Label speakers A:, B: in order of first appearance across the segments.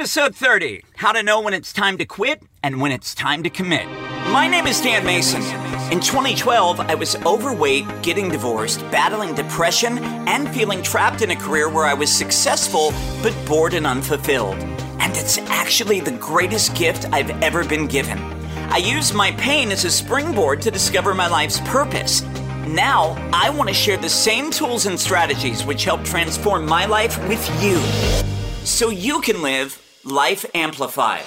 A: Episode 30 How to Know When It's Time to Quit and When It's Time to Commit. My name is Dan Mason. In 2012, I was overweight, getting divorced, battling depression, and feeling trapped in a career where I was successful but bored and unfulfilled. And it's actually the greatest gift I've ever been given. I used my pain as a springboard to discover my life's purpose. Now, I want to share the same tools and strategies which help transform my life with you so you can live Life Amplified.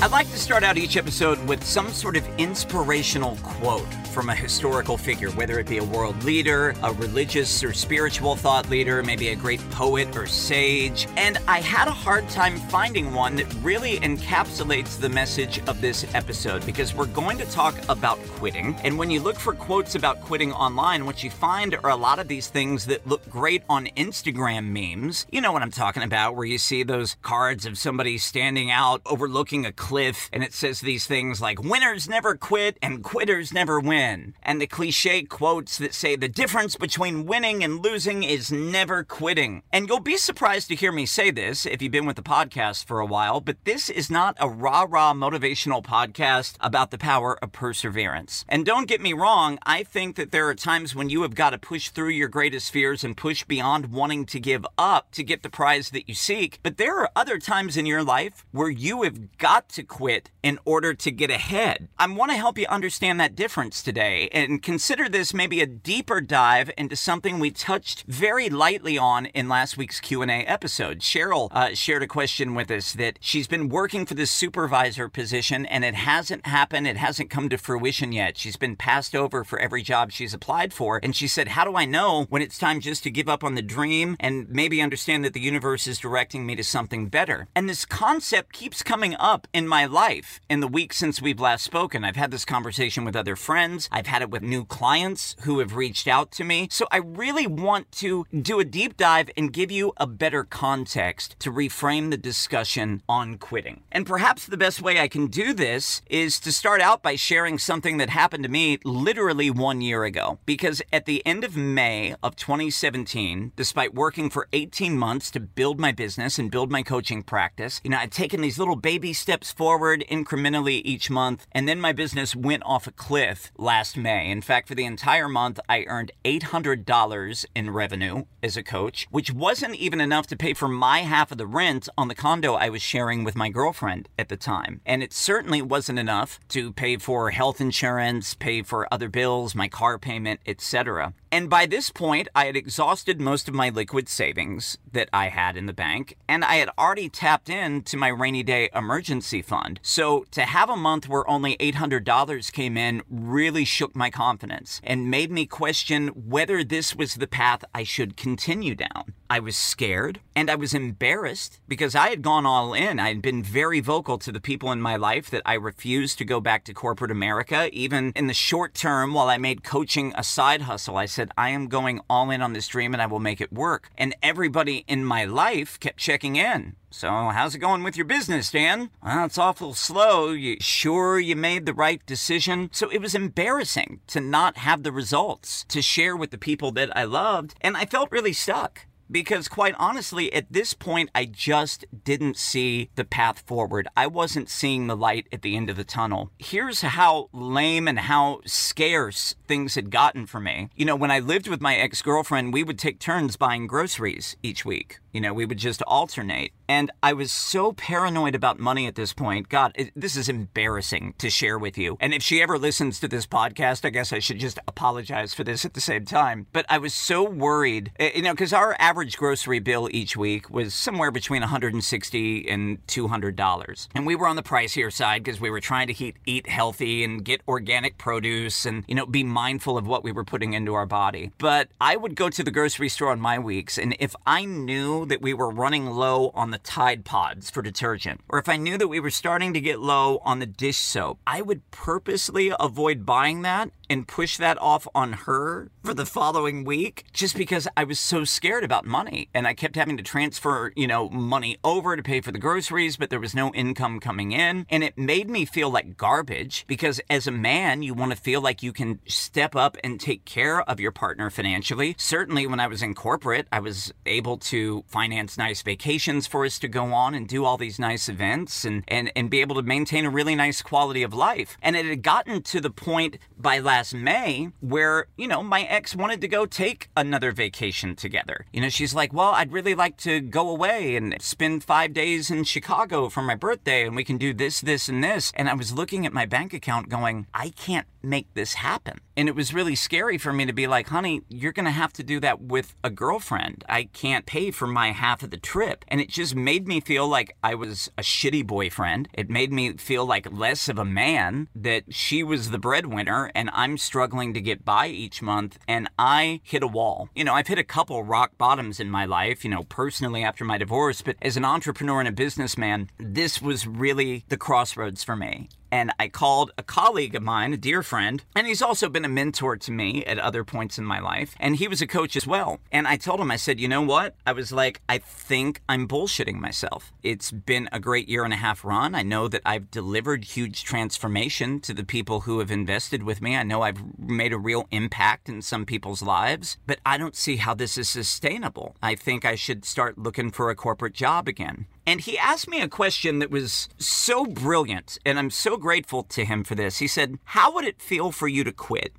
A: I'd like to start out each episode with some sort of inspirational quote from a historical figure, whether it be a world leader, a religious or spiritual thought leader, maybe a great poet or sage. And I had a hard time finding one that really encapsulates the message of this episode because we're going to talk about quitting. And when you look for quotes about quitting online, what you find are a lot of these things that look great on Instagram memes. You know what I'm talking about, where you see those cards of somebody standing out overlooking a cliff and it says these things like, winners never quit and quitters never win and the cliche quotes that say the difference between winning and losing is never quitting. And you'll be surprised to hear me say this if you've been with the podcast for a while, but this is not a rah rah motivational podcast about the power of perseverance. And don't get me wrong, I think that there are times when you have got to push through your greatest fears and push beyond wanting to give up to get the prize that you seek. But there are other times in your life where you have got to quit in order to get ahead. I want to help you understand that difference today and consider this maybe a deeper dive into something we touched very lightly on in last week's Q&A episode. Cheryl uh, shared a question with us that she's been working for this supervisor position and it hasn't happened. It hasn't come to fruition yet. She's been passed over for every job she's applied for. And she said, how do I know when it's time just to give up on the dream and maybe understand that the universe is directing me to something better? And this concept keeps coming up in my life in the week since we've last spoken. I've had this conversation with other friends. I've had it with new clients who have reached out to me. So I really want to do a deep dive and give you a better context to reframe the discussion on quitting. And perhaps the best way I can do this is to start out by sharing something that happened to me literally one year ago. Because at the end of May of 2017, despite working for 18 months to build my business and build my coaching practice, you know, I'd taken these little baby steps forward incrementally each month, and then my business went off a cliff last May. In fact, for the entire month, I earned $800 in revenue as a coach, which wasn't even enough to pay for my half of the rent on the condo I was sharing with my girlfriend at the time. And it certainly wasn't enough to pay for health insurance, pay for other bills, my car payment, etc. And by this point, I had exhausted most of my liquid savings that I had in the bank, and I had already tapped into my rainy day emergency fund. So to have a month where only $800 came in really shook my confidence and made me question whether this was the path I should continue down. I was scared and I was embarrassed because I had gone all in. I had been very vocal to the people in my life that I refused to go back to corporate America. Even in the short term, while I made coaching a side hustle, I said, I am going all in on this dream and I will make it work. And everybody in my life kept checking in. So, how's it going with your business, Dan? Well, it's awful slow. You sure you made the right decision? So, it was embarrassing to not have the results to share with the people that I loved, and I felt really stuck because quite honestly at this point I just didn't see the path forward. I wasn't seeing the light at the end of the tunnel. Here's how lame and how scarce things had gotten for me. You know, when I lived with my ex-girlfriend, we would take turns buying groceries each week. You know, we would just alternate. And I was so paranoid about money at this point. God, it, this is embarrassing to share with you. And if she ever listens to this podcast, I guess I should just apologize for this at the same time. But I was so worried, eh, you know, because our average grocery bill each week was somewhere between 160 and $200. And we were on the pricier side because we were trying to eat, eat healthy and get organic produce and, you know, be mindful of what we were putting into our body. But I would go to the grocery store on my weeks, and if I knew that we were running low on the Tide Pods for detergent, or if I knew that we were starting to get low on the dish soap, I would purposely avoid buying that and push that off on her for the following week just because I was so scared about money and I kept having to transfer, you know, money over to pay for the groceries, but there was no income coming in. And it made me feel like garbage because as a man, you want to feel like you can step up and take care of your partner financially. Certainly when I was in corporate, I was able to finance nice vacations for us to go on and do all these nice events and, and, and be able to maintain a really nice quality of life. And it had gotten to the point by last May where, you know, my ex wanted to go take another vacation together. You know, she's like, well, I'd really like to go away and spend five days in Chicago for my birthday and we can do this, this, and this. And I was looking at my bank account going, I can't make this happen. And it was really scary for me to be like, honey, you're going to have to do that with a girlfriend. I can't pay for my half of the trip. And it just made me feel like I was a shitty boyfriend. It made me feel like less of a man, that she was the breadwinner and I'm struggling to get by each month. And I hit a wall. You know, I've hit a couple rock bottoms in my life, you know, personally after my divorce, but as an entrepreneur and a businessman, this was really the crossroads for me and I called a colleague of mine, a dear friend, and he's also been a mentor to me at other points in my life, and he was a coach as well. And I told him, I said, you know what? I was like, I think I'm bullshitting myself. It's been a great year and a half run. I know that I've delivered huge transformation to the people who have invested with me. I know I've made a real impact in some people's lives, but I don't see how this is sustainable. I think I should start looking for a corporate job again. And he asked me a question that was so brilliant, and I'm so grateful to him for this. He said, How would it feel for you to quit?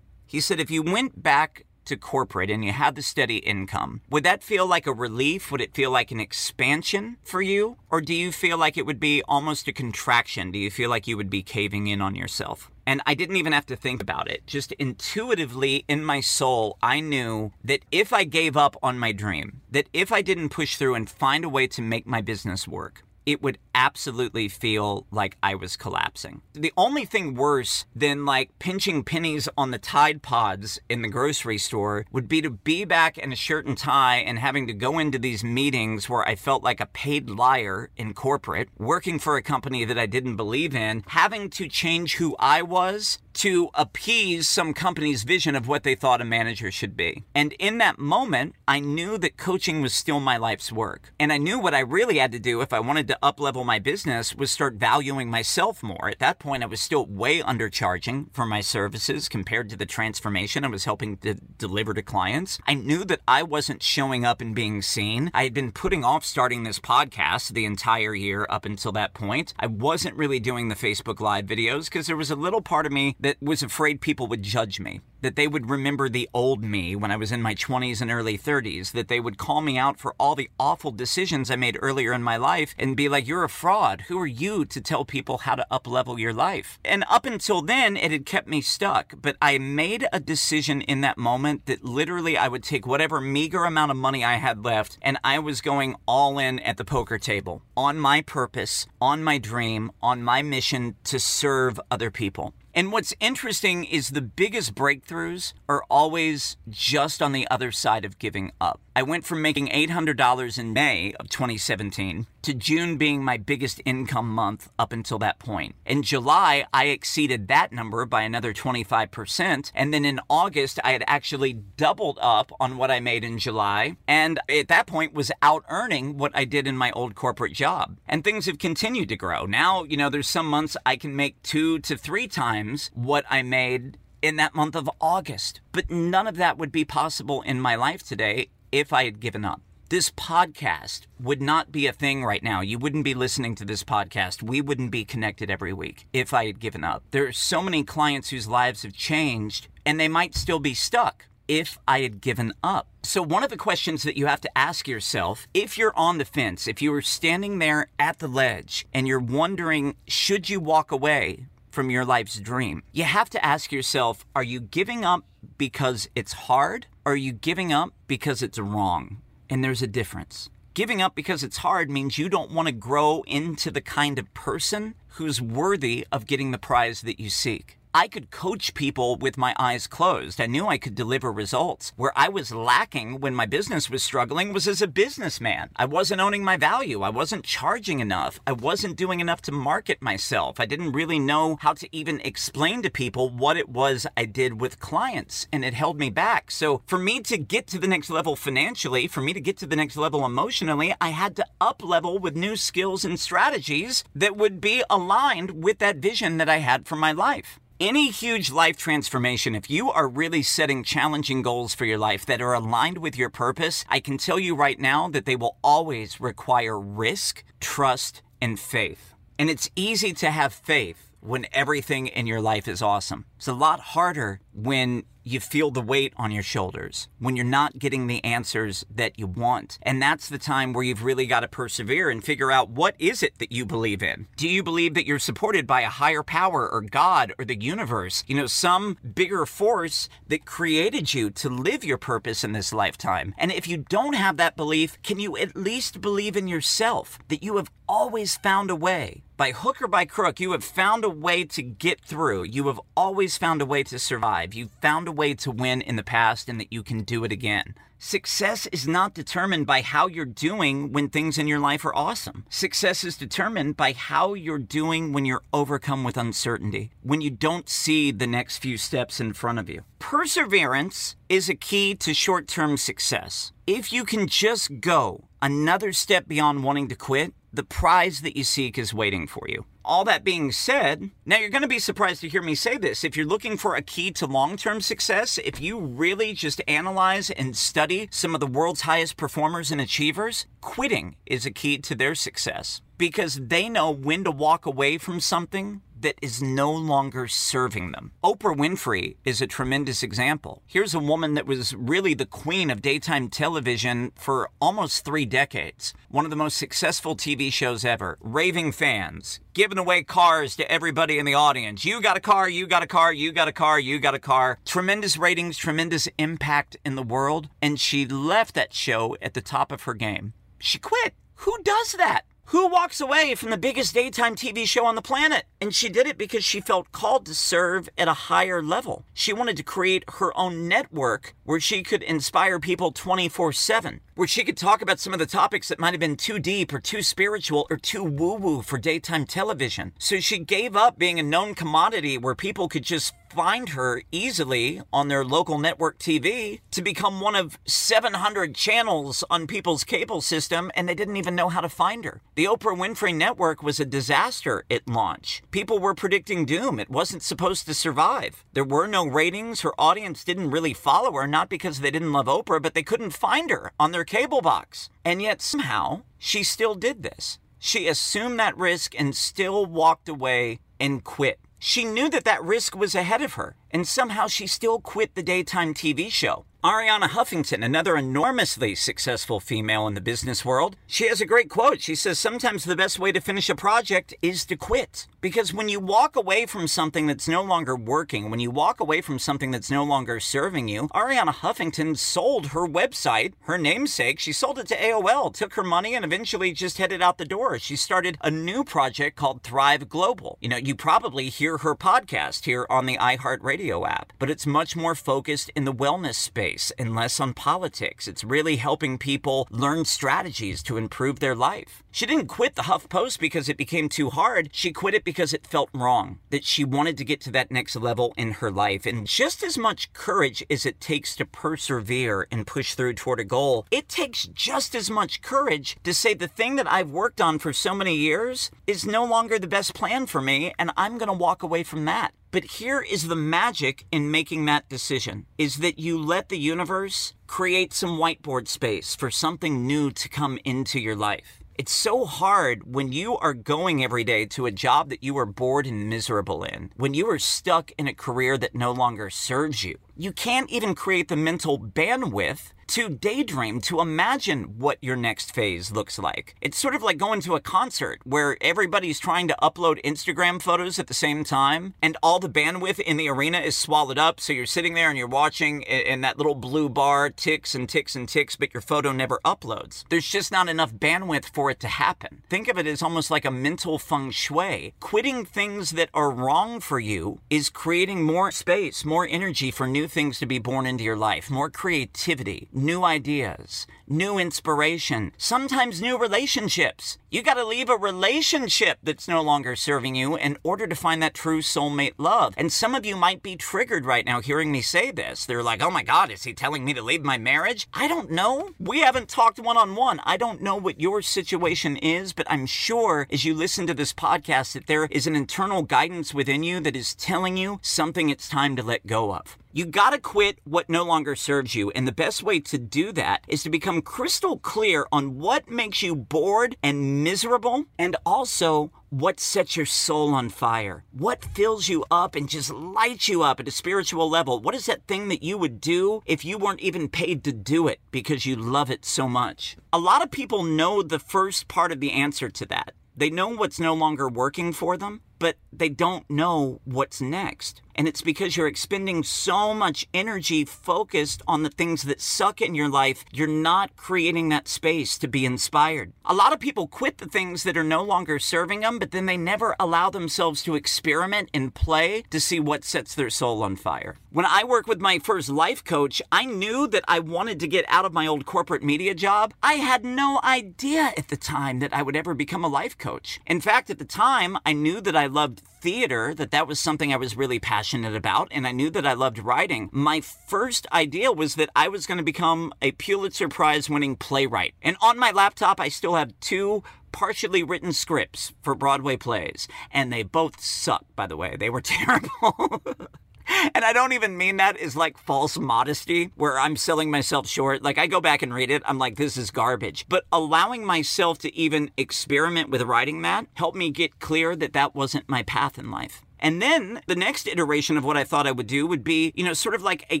A: He said, If you went back to corporate and you had the steady income, would that feel like a relief? Would it feel like an expansion for you? Or do you feel like it would be almost a contraction? Do you feel like you would be caving in on yourself? And I didn't even have to think about it. Just intuitively in my soul, I knew that if I gave up on my dream, that if I didn't push through and find a way to make my business work, it would absolutely feel like I was collapsing. The only thing worse than like pinching pennies on the Tide Pods in the grocery store would be to be back in a shirt and tie and having to go into these meetings where I felt like a paid liar in corporate, working for a company that I didn't believe in, having to change who I was to appease some company's vision of what they thought a manager should be. And in that moment, I knew that coaching was still my life's work. And I knew what I really had to do if I wanted to uplevel my business was start valuing myself more. At that point, I was still way undercharging for my services compared to the transformation I was helping to deliver to clients. I knew that I wasn't showing up and being seen. I had been putting off starting this podcast the entire year up until that point. I wasn't really doing the Facebook Live videos because there was a little part of me that was afraid people would judge me, that they would remember the old me when I was in my 20s and early 30s, that they would call me out for all the awful decisions I made earlier in my life and be like, you're a fraud. Who are you to tell people how to uplevel your life? And up until then, it had kept me stuck. But I made a decision in that moment that literally I would take whatever meager amount of money I had left and I was going all in at the poker table on my purpose, on my dream, on my mission to serve other people. And what's interesting is the biggest breakthroughs are always just on the other side of giving up. I went from making $800 in May of 2017 to June being my biggest income month up until that point. In July, I exceeded that number by another 25%. And then in August, I had actually doubled up on what I made in July. And at that point, was out earning what I did in my old corporate job. And things have continued to grow. Now, you know, there's some months I can make two to three times what I made in that month of August. But none of that would be possible in my life today if I had given up. This podcast would not be a thing right now. You wouldn't be listening to this podcast. We wouldn't be connected every week if I had given up. There are so many clients whose lives have changed and they might still be stuck if I had given up. So, one of the questions that you have to ask yourself if you're on the fence, if you were standing there at the ledge and you're wondering, should you walk away from your life's dream? You have to ask yourself, are you giving up because it's hard? Are you giving up because it's wrong? And there's a difference. Giving up because it's hard means you don't want to grow into the kind of person who's worthy of getting the prize that you seek. I could coach people with my eyes closed. I knew I could deliver results. Where I was lacking when my business was struggling was as a businessman. I wasn't owning my value. I wasn't charging enough. I wasn't doing enough to market myself. I didn't really know how to even explain to people what it was I did with clients, and it held me back. So for me to get to the next level financially, for me to get to the next level emotionally, I had to up level with new skills and strategies that would be aligned with that vision that I had for my life. Any huge life transformation, if you are really setting challenging goals for your life that are aligned with your purpose, I can tell you right now that they will always require risk, trust, and faith. And it's easy to have faith when everything in your life is awesome. It's a lot harder when you feel the weight on your shoulders when you're not getting the answers that you want. And that's the time where you've really got to persevere and figure out what is it that you believe in? Do you believe that you're supported by a higher power or God or the universe? You know, some bigger force that created you to live your purpose in this lifetime. And if you don't have that belief, can you at least believe in yourself that you have always found a way? By hook or by crook, you have found a way to get through. You have always found a way to survive. You've found a way to win in the past and that you can do it again. Success is not determined by how you're doing when things in your life are awesome. Success is determined by how you're doing when you're overcome with uncertainty, when you don't see the next few steps in front of you. Perseverance is a key to short term success. If you can just go another step beyond wanting to quit, the prize that you seek is waiting for you. All that being said, now you're going to be surprised to hear me say this. If you're looking for a key to long term success, if you really just analyze and study some of the world's highest performers and achievers, quitting is a key to their success because they know when to walk away from something that is no longer serving them. Oprah Winfrey is a tremendous example. Here's a woman that was really the queen of daytime television for almost three decades. One of the most successful TV shows ever. Raving fans, giving away cars to everybody in the audience. You got a car, you got a car, you got a car, you got a car. Tremendous ratings, tremendous impact in the world. And she left that show at the top of her game. She quit. Who does that? Who walks away from the biggest daytime TV show on the planet? And she did it because she felt called to serve at a higher level. She wanted to create her own network where she could inspire people 24 7, where she could talk about some of the topics that might have been too deep or too spiritual or too woo woo for daytime television. So she gave up being a known commodity where people could just find her easily on their local network TV to become one of 700 channels on people's cable system, and they didn't even know how to find her. The Oprah Winfrey Network was a disaster at launch. People were predicting doom. It wasn't supposed to survive. There were no ratings. Her audience didn't really follow her, not because they didn't love Oprah, but they couldn't find her on their cable box. And yet somehow she still did this. She assumed that risk and still walked away and quit. She knew that that risk was ahead of her, and somehow she still quit the daytime TV show. Arianna Huffington, another enormously successful female in the business world, she has a great quote. She says, Sometimes the best way to finish a project is to quit. Because when you walk away from something that's no longer working, when you walk away from something that's no longer serving you, Arianna Huffington sold her website, her namesake. She sold it to AOL, took her money, and eventually just headed out the door. She started a new project called Thrive Global. You know, you probably hear her podcast here on the iHeartRadio app, but it's much more focused in the wellness space space and less on politics. It's really helping people learn strategies to improve their life. She didn't quit the HuffPost because it became too hard. She quit it because it felt wrong, that she wanted to get to that next level in her life. And just as much courage as it takes to persevere and push through toward a goal, it takes just as much courage to say the thing that I've worked on for so many years is no longer the best plan for me, and I'm going to walk away from that. But here is the magic in making that decision is that you let the universe create some whiteboard space for something new to come into your life. It's so hard when you are going every day to a job that you are bored and miserable in, when you are stuck in a career that no longer serves you. You can't even create the mental bandwidth to daydream, to imagine what your next phase looks like. It's sort of like going to a concert where everybody's trying to upload Instagram photos at the same time and all the bandwidth in the arena is swallowed up. So you're sitting there and you're watching and that little blue bar ticks and ticks and ticks, but your photo never uploads. There's just not enough bandwidth for it to happen. Think of it as almost like a mental feng shui. Quitting things that are wrong for you is creating more space, more energy for new things to be born into your life, more creativity, new ideas, new inspiration, sometimes new relationships. You got to leave a relationship that's no longer serving you in order to find that true soulmate love. And some of you might be triggered right now hearing me say this. They're like, oh my God, is he telling me to leave my marriage? I don't know. We haven't talked one on one. I don't know what your situation is, but I'm sure as you listen to this podcast that there is an internal guidance within you that is telling you something it's time to let go of. You gotta quit what no longer serves you. And the best way to do that is to become crystal clear on what makes you bored and miserable and also what sets your soul on fire? What fills you up and just lights you up at a spiritual level? What is that thing that you would do if you weren't even paid to do it because you love it so much? A lot of people know the first part of the answer to that. They know what's no longer working for them, but they don't know what's next. And it's because you're expending so much energy focused on the things that suck in your life, you're not creating that space to be inspired. A lot of people quit the things that are no longer serving them, but then they never allow themselves to experiment and play to see what sets their soul on fire. When I worked with my first life coach, I knew that I wanted to get out of my old corporate media job. I had no idea at the time that I would ever become a life coach. In fact, at the time, I knew that I loved theater, that that was something I was really passionate about, and I knew that I loved writing. My first idea was that I was going to become a Pulitzer Prize winning playwright. And on my laptop, I still have two partially written scripts for Broadway plays, and they both suck, by the way. They were terrible. and I don't even mean that as like false modesty where I'm selling myself short. Like I go back and read it, I'm like, this is garbage. But allowing myself to even experiment with writing that helped me get clear that that wasn't my path in life. And then the next iteration of what I thought I would do would be, you know, sort of like a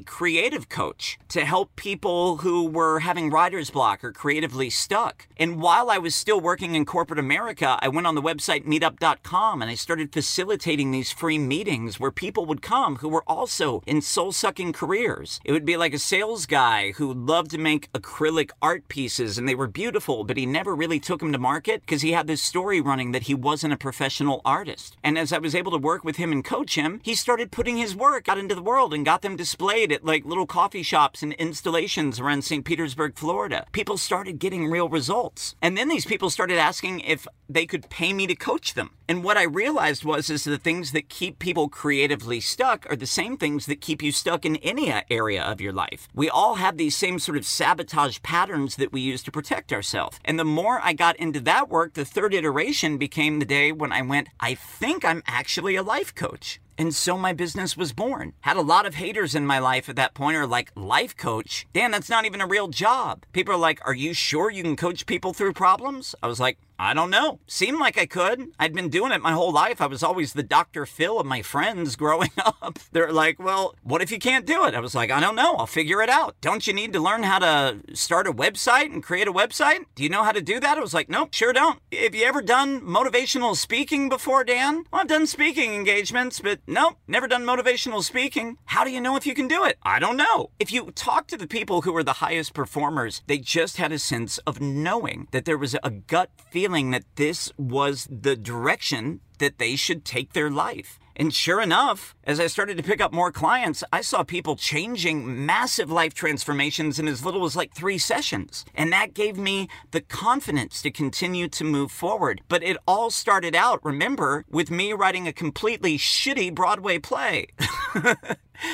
A: creative coach to help people who were having writer's block or creatively stuck. And while I was still working in corporate America, I went on the website meetup.com and I started facilitating these free meetings where people would come who were also in soul sucking careers. It would be like a sales guy who loved to make acrylic art pieces and they were beautiful, but he never really took them to market because he had this story running that he wasn't a professional artist. And as I was able to work with him and coach him, he started putting his work out into the world and got them displayed at like little coffee shops and installations around St. Petersburg, Florida. People started getting real results. And then these people started asking if they could pay me to coach them. And what I realized was is the things that keep people creatively stuck are the same things that keep you stuck in any area of your life. We all have these same sort of sabotage patterns that we use to protect ourselves. And the more I got into that work, the third iteration became the day when I went, I think I'm actually a coach. And so my business was born. Had a lot of haters in my life at that point are like, life coach? Dan, that's not even a real job. People are like, are you sure you can coach people through problems? I was like, I don't know. Seemed like I could. I'd been doing it my whole life. I was always the Dr. Phil of my friends growing up. They're like, well, what if you can't do it? I was like, I don't know. I'll figure it out. Don't you need to learn how to start a website and create a website? Do you know how to do that? I was like, nope, sure don't. Have you ever done motivational speaking before, Dan? Well, I've done speaking engagements, but nope, never done motivational speaking. How do you know if you can do it? I don't know. If you talk to the people who were the highest performers, they just had a sense of knowing that there was a gut feeling that this was the direction that they should take their life. And sure enough, as I started to pick up more clients, I saw people changing massive life transformations in as little as like three sessions. And that gave me the confidence to continue to move forward. But it all started out, remember, with me writing a completely shitty Broadway play.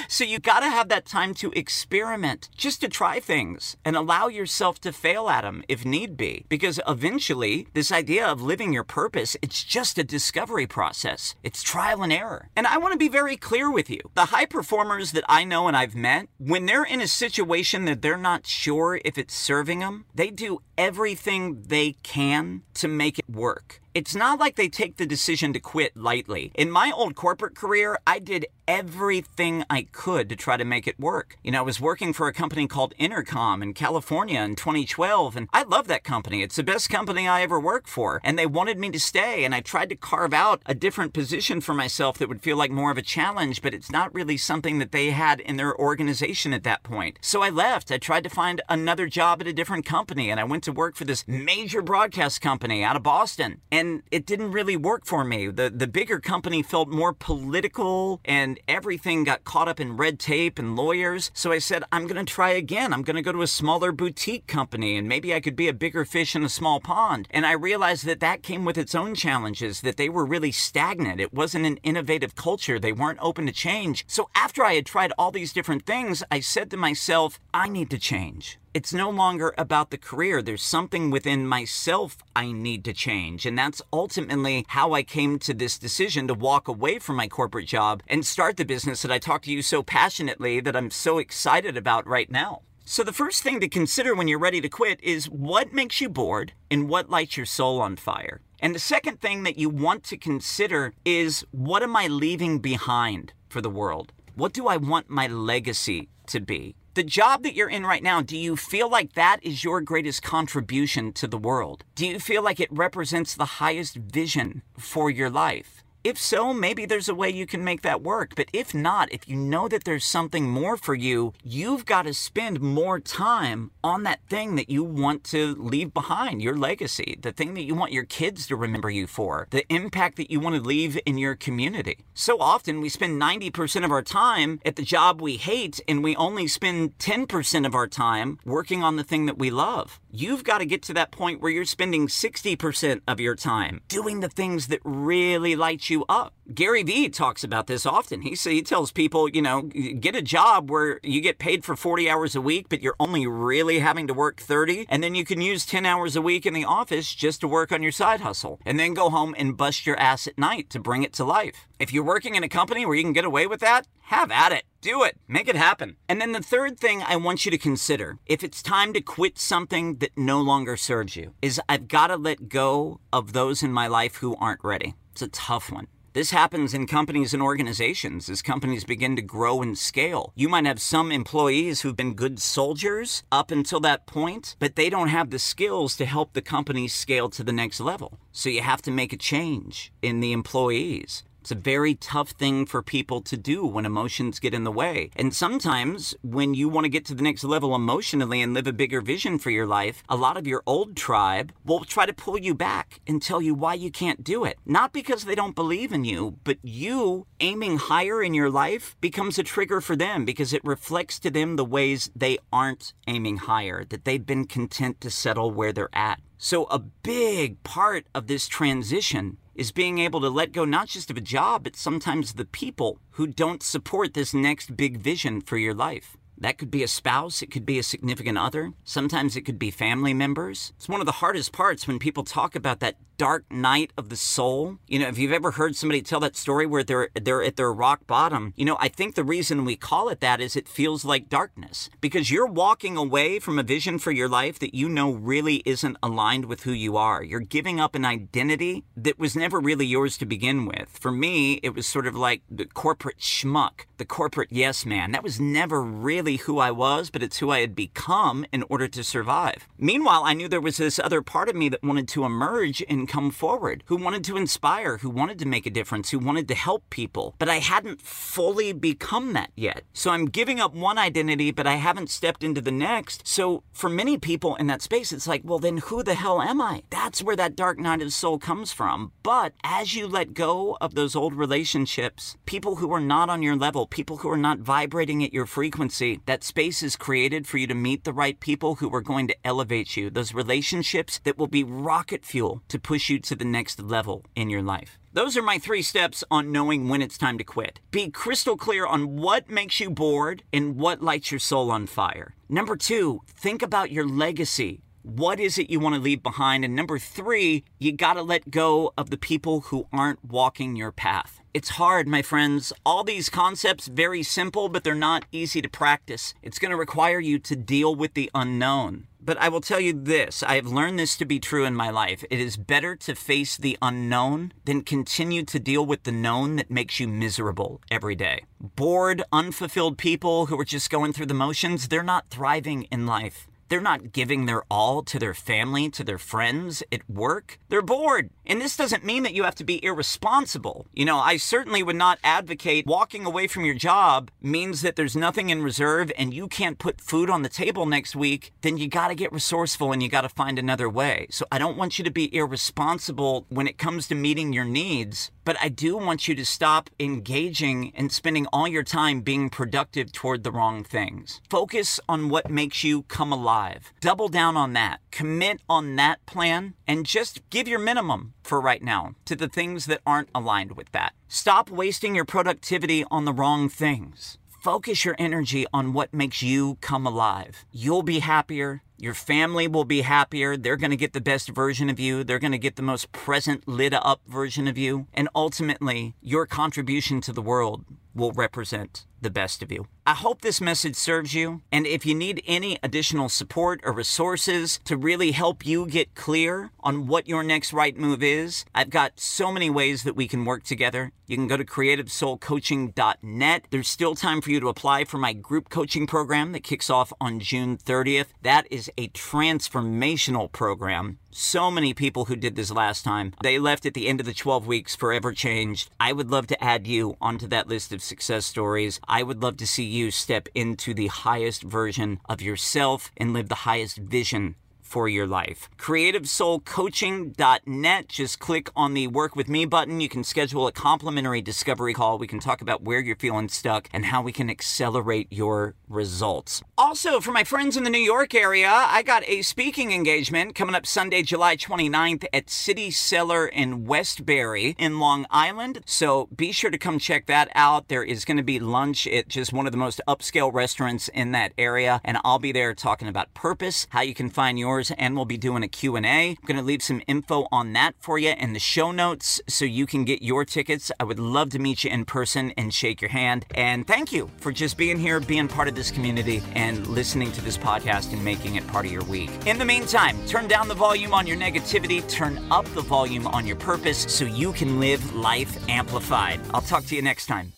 A: So you got to have that time to experiment, just to try things and allow yourself to fail at them if need be. Because eventually, this idea of living your purpose, it's just a discovery process. It's trial and error. And I want to be very clear with you. The high performers that I know and I've met, when they're in a situation that they're not sure if it's serving them, they do everything they can to make it work. It's not like they take the decision to quit lightly. In my old corporate career, I did everything I could to try to make it work. You know, I was working for a company called Intercom in California in 2012, and I love that company. It's the best company I ever worked for, and they wanted me to stay, and I tried to carve out a different position for myself that would feel like more of a challenge, but it's not really something that they had in their organization at that point. So I left. I tried to find another job at a different company, and I went to work for this major broadcast company out of Boston. And it didn't really work for me. The the bigger company felt more political and everything got caught up in red tape and lawyers. So I said, I'm going to try again. I'm going to go to a smaller boutique company and maybe I could be a bigger fish in a small pond. And I realized that that came with its own challenges, that they were really stagnant. It wasn't an innovative culture. They weren't open to change. So after I had tried all these different things, I said to myself, I need to change it's no longer about the career. There's something within myself I need to change. And that's ultimately how I came to this decision to walk away from my corporate job and start the business that I talk to you so passionately that I'm so excited about right now. So, the first thing to consider when you're ready to quit is what makes you bored and what lights your soul on fire. And the second thing that you want to consider is what am I leaving behind for the world? What do I want my legacy to be? The job that you're in right now, do you feel like that is your greatest contribution to the world? Do you feel like it represents the highest vision for your life? If so, maybe there's a way you can make that work. But if not, if you know that there's something more for you, you've got to spend more time on that thing that you want to leave behind, your legacy, the thing that you want your kids to remember you for, the impact that you want to leave in your community. So often we spend 90% of our time at the job we hate and we only spend 10% of our time working on the thing that we love. You've got to get to that point where you're spending 60% of your time doing the things that really light you up. Gary Vee talks about this often. He, he tells people, you know, get a job where you get paid for 40 hours a week, but you're only really having to work 30. And then you can use 10 hours a week in the office just to work on your side hustle. And then go home and bust your ass at night to bring it to life. If you're working in a company where you can get away with that, have at it. Do it. Make it happen. And then the third thing I want you to consider if it's time to quit something that no longer serves you is I've got to let go of those in my life who aren't ready. It's a tough one. This happens in companies and organizations as companies begin to grow and scale. You might have some employees who've been good soldiers up until that point, but they don't have the skills to help the company scale to the next level. So you have to make a change in the employees. It's a very tough thing for people to do when emotions get in the way. And sometimes when you want to get to the next level emotionally and live a bigger vision for your life, a lot of your old tribe will try to pull you back and tell you why you can't do it. Not because they don't believe in you, but you aiming higher in your life becomes a trigger for them because it reflects to them the ways they aren't aiming higher, that they've been content to settle where they're at. So, a big part of this transition is being able to let go not just of a job, but sometimes the people who don't support this next big vision for your life. That could be a spouse, it could be a significant other, sometimes it could be family members. It's one of the hardest parts when people talk about that dark night of the soul. You know, if you've ever heard somebody tell that story where they're they're at their rock bottom, you know, I think the reason we call it that is it feels like darkness because you're walking away from a vision for your life that you know really isn't aligned with who you are. You're giving up an identity that was never really yours to begin with. For me, it was sort of like the corporate schmuck, the corporate yes man. That was never really who I was, but it's who I had become in order to survive. Meanwhile, I knew there was this other part of me that wanted to emerge and come forward, who wanted to inspire, who wanted to make a difference, who wanted to help people. But I hadn't fully become that yet. So I'm giving up one identity, but I haven't stepped into the next. So for many people in that space, it's like, well, then who the hell am I? That's where that dark night of soul comes from. But as you let go of those old relationships, people who are not on your level, people who are not vibrating at your frequency, that space is created for you to meet the right people who are going to elevate you. Those relationships that will be rocket fuel to push you to the next level in your life. Those are my three steps on knowing when it's time to quit. Be crystal clear on what makes you bored and what lights your soul on fire. Number two, think about your legacy What is it you want to leave behind? And number three, you got to let go of the people who aren't walking your path. It's hard, my friends. All these concepts very simple, but they're not easy to practice. It's going to require you to deal with the unknown. But I will tell you this I have learned this to be true in my life. It is better to face the unknown than continue to deal with the known that makes you miserable every day. Bored, unfulfilled people who are just going through the motions, they're not thriving in life. They're not giving their all to their family, to their friends at work. They're bored. And this doesn't mean that you have to be irresponsible. You know, I certainly would not advocate walking away from your job means that there's nothing in reserve and you can't put food on the table next week. Then you got to get resourceful and you got to find another way. So I don't want you to be irresponsible when it comes to meeting your needs, but I do want you to stop engaging and spending all your time being productive toward the wrong things. Focus on what makes you come alive. Double down on that. Commit on that plan and just give your minimum for right now to the things that aren't aligned with that. Stop wasting your productivity on the wrong things. Focus your energy on what makes you come alive. You'll be happier. Your family will be happier. They're going to get the best version of you. They're going to get the most present, lit up version of you. And ultimately, your contribution to the world will represent the best of you. I hope this message serves you. And if you need any additional support or resources to really help you get clear on what your next right move is, I've got so many ways that we can work together. You can go to creativesoulcoaching.net. There's still time for you to apply for my group coaching program that kicks off on June 30th. That is a transformational program. So many people who did this last time, they left at the end of the 12 weeks forever changed. I would love to add you onto that list of success stories. I would love to see you step into the highest version of yourself and live the highest vision for your life. CreativeSoulCoaching.net. Just click on the Work With Me button. You can schedule a complimentary discovery call. We can talk about where you're feeling stuck and how we can accelerate your results. Also, for my friends in the New York area, I got a speaking engagement coming up Sunday, July 29th at City Cellar in Westbury in Long Island. So be sure to come check that out. There is going to be lunch at just one of the most upscale restaurants in that area, and I'll be there talking about purpose, how you can find yours and we'll be doing a Q&A. I'm going to leave some info on that for you in the show notes so you can get your tickets. I would love to meet you in person and shake your hand. And thank you for just being here, being part of this community and listening to this podcast and making it part of your week. In the meantime, turn down the volume on your negativity, turn up the volume on your purpose so you can live life amplified. I'll talk to you next time.